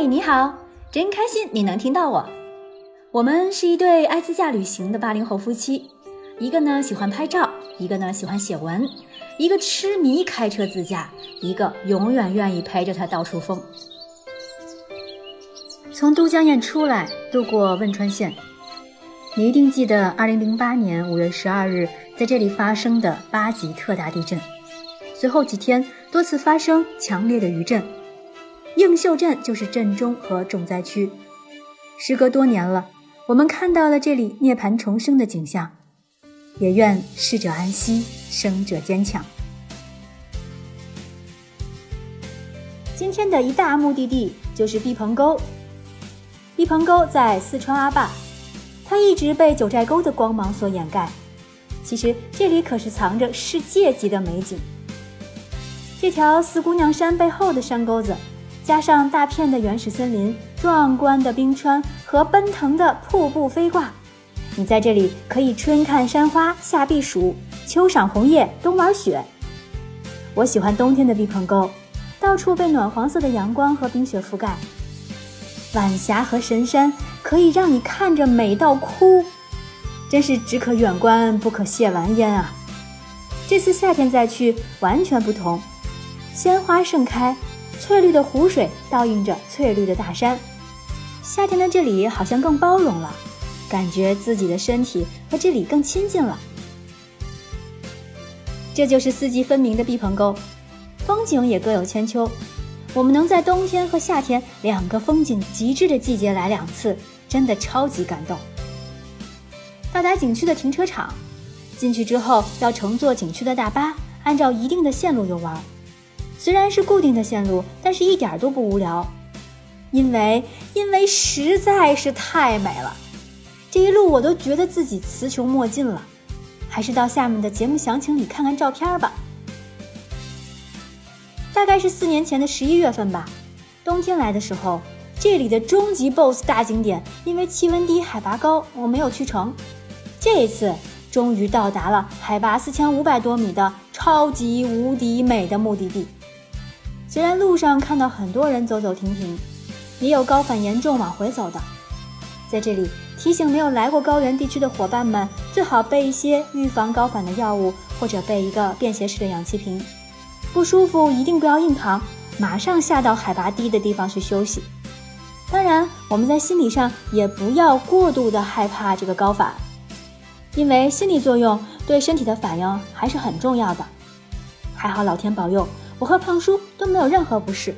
嘿，你好，真开心你能听到我。我们是一对爱自驾旅行的八零后夫妻，一个呢喜欢拍照，一个呢喜欢写文，一个痴迷开车自驾，一个永远愿意陪着他到处疯。从都江堰出来，路过汶川县，你一定记得2008年5月12日在这里发生的八级特大地震。随后几天多次发生强烈的余震，映秀镇就是震中和重灾区。时隔多年了，我们看到了这里涅槃重生的景象，也愿逝者安息，生者坚强。今天的一大目的地就是毕棚沟。毕棚沟在四川阿坝，它一直被九寨沟的光芒所掩盖，其实这里可是藏着世界级的美景。这条四姑娘山背后的山沟子，加上大片的原始森林、壮观的冰川和奔腾的瀑布飞挂，你在这里可以春看山花，夏避暑，秋赏红叶，冬玩雪。我喜欢冬天的毕棚沟，到处被暖黄色的阳光和冰雪覆盖，晚霞和神山可以让你看着美到哭，真是只可远观，不可亵玩焉啊！这次夏天再去，完全不同。鲜花盛开，翠绿的湖水倒映着翠绿的大山。夏天的这里好像更包容了，感觉自己的身体和这里更亲近了。这就是四季分明的毕棚沟，风景也各有千秋。我们能在冬天和夏天两个风景极致的季节来两次，真的超级感动。到达景区的停车场，进去之后要乘坐景区的大巴，按照一定的线路游玩。虽然是固定的线路，但是一点都不无聊，因为因为实在是太美了，这一路我都觉得自己词穷墨尽了，还是到下面的节目详情里看看照片吧。大概是四年前的十一月份吧，冬天来的时候，这里的终极 BOSS 大景点因为气温低、海拔高，我没有去成。这一次终于到达了海拔四千五百多米的超级无敌美的目的地。虽然路上看到很多人走走停停，也有高反严重往回走的，在这里提醒没有来过高原地区的伙伴们，最好备一些预防高反的药物，或者备一个便携式的氧气瓶。不舒服一定不要硬扛，马上下到海拔低的地方去休息。当然，我们在心理上也不要过度的害怕这个高反，因为心理作用对身体的反应还是很重要的。还好老天保佑。我和胖叔都没有任何不适。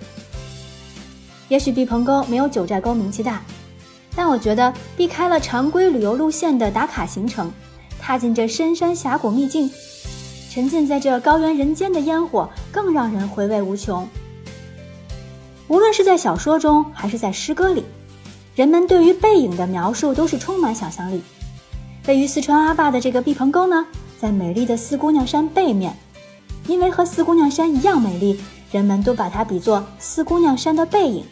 也许毕棚沟没有九寨沟名气大，但我觉得避开了常规旅游路线的打卡行程，踏进这深山峡谷秘境，沉浸在这高原人间的烟火，更让人回味无穷。无论是在小说中还是在诗歌里，人们对于背影的描述都是充满想象力。位于四川阿坝的这个毕棚沟呢，在美丽的四姑娘山背面。因为和四姑娘山一样美丽，人们都把它比作四姑娘山的背影。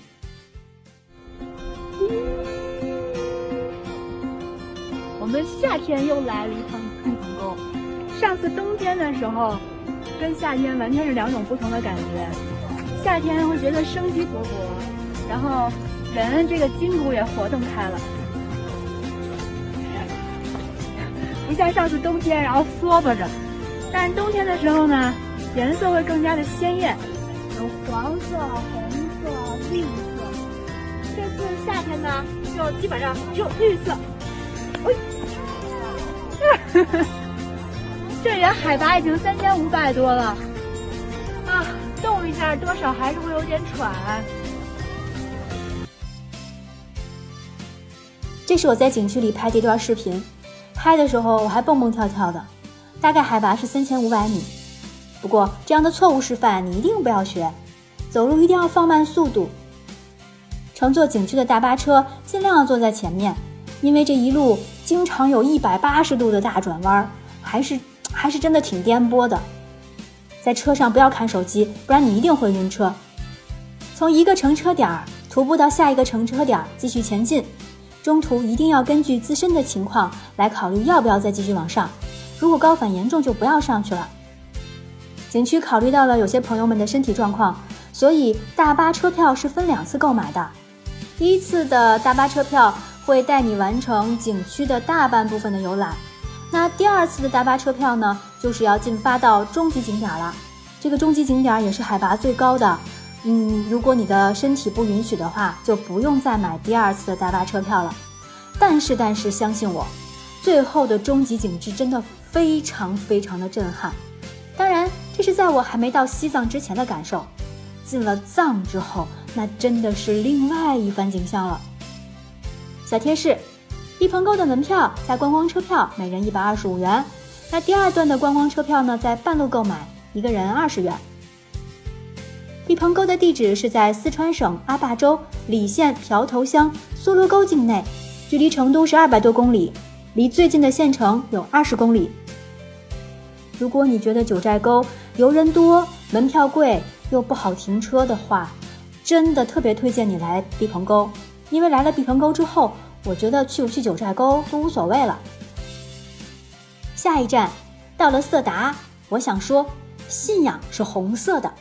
我们夏天又来了一趟毕棚沟。上次冬天的时候，跟夏天完全是两种不同的感觉。夏天会觉得生机勃勃，然后人这个筋骨也活动开了，不像上次冬天然后缩巴着。但冬天的时候呢？颜色会更加的鲜艳，有黄色、红色、绿色。这次夏天呢，就基本上只有绿色。哎，这里海拔已经三千五百多了，啊，动一下多少还是会有点喘。这是我在景区里拍的一段视频，拍的时候我还蹦蹦跳跳的，大概海拔是三千五百米。不过，这样的错误示范你一定不要学，走路一定要放慢速度。乘坐景区的大巴车，尽量要坐在前面，因为这一路经常有一百八十度的大转弯，还是还是真的挺颠簸的。在车上不要看手机，不然你一定会晕车。从一个乘车点儿徒步到下一个乘车点儿继续前进，中途一定要根据自身的情况来考虑要不要再继续往上。如果高反严重，就不要上去了。景区考虑到了有些朋友们的身体状况，所以大巴车票是分两次购买的，第一次的大巴车票会带你完成景区的大半部分的游览，那第二次的大巴车票呢，就是要进发到终极景点了。这个终极景点也是海拔最高的，嗯，如果你的身体不允许的话，就不用再买第二次的大巴车票了。但是，但是，相信我，最后的终极景致真的非常非常的震撼。这是在我还没到西藏之前的感受。进了藏之后，那真的是另外一番景象了。小贴士：毕棚沟的门票加观光车票每人一百二十五元。那第二段的观光车票呢，在半路购买，一个人二十元。毕棚沟的地址是在四川省阿坝州理县瓢头乡梭罗沟境内，距离成都是二百多公里，离最近的县城有二十公里。如果你觉得九寨沟游人多，门票贵，又不好停车的话，真的特别推荐你来毕棚沟，因为来了毕棚沟之后，我觉得去不去九寨沟都无所谓了。下一站到了色达，我想说，信仰是红色的，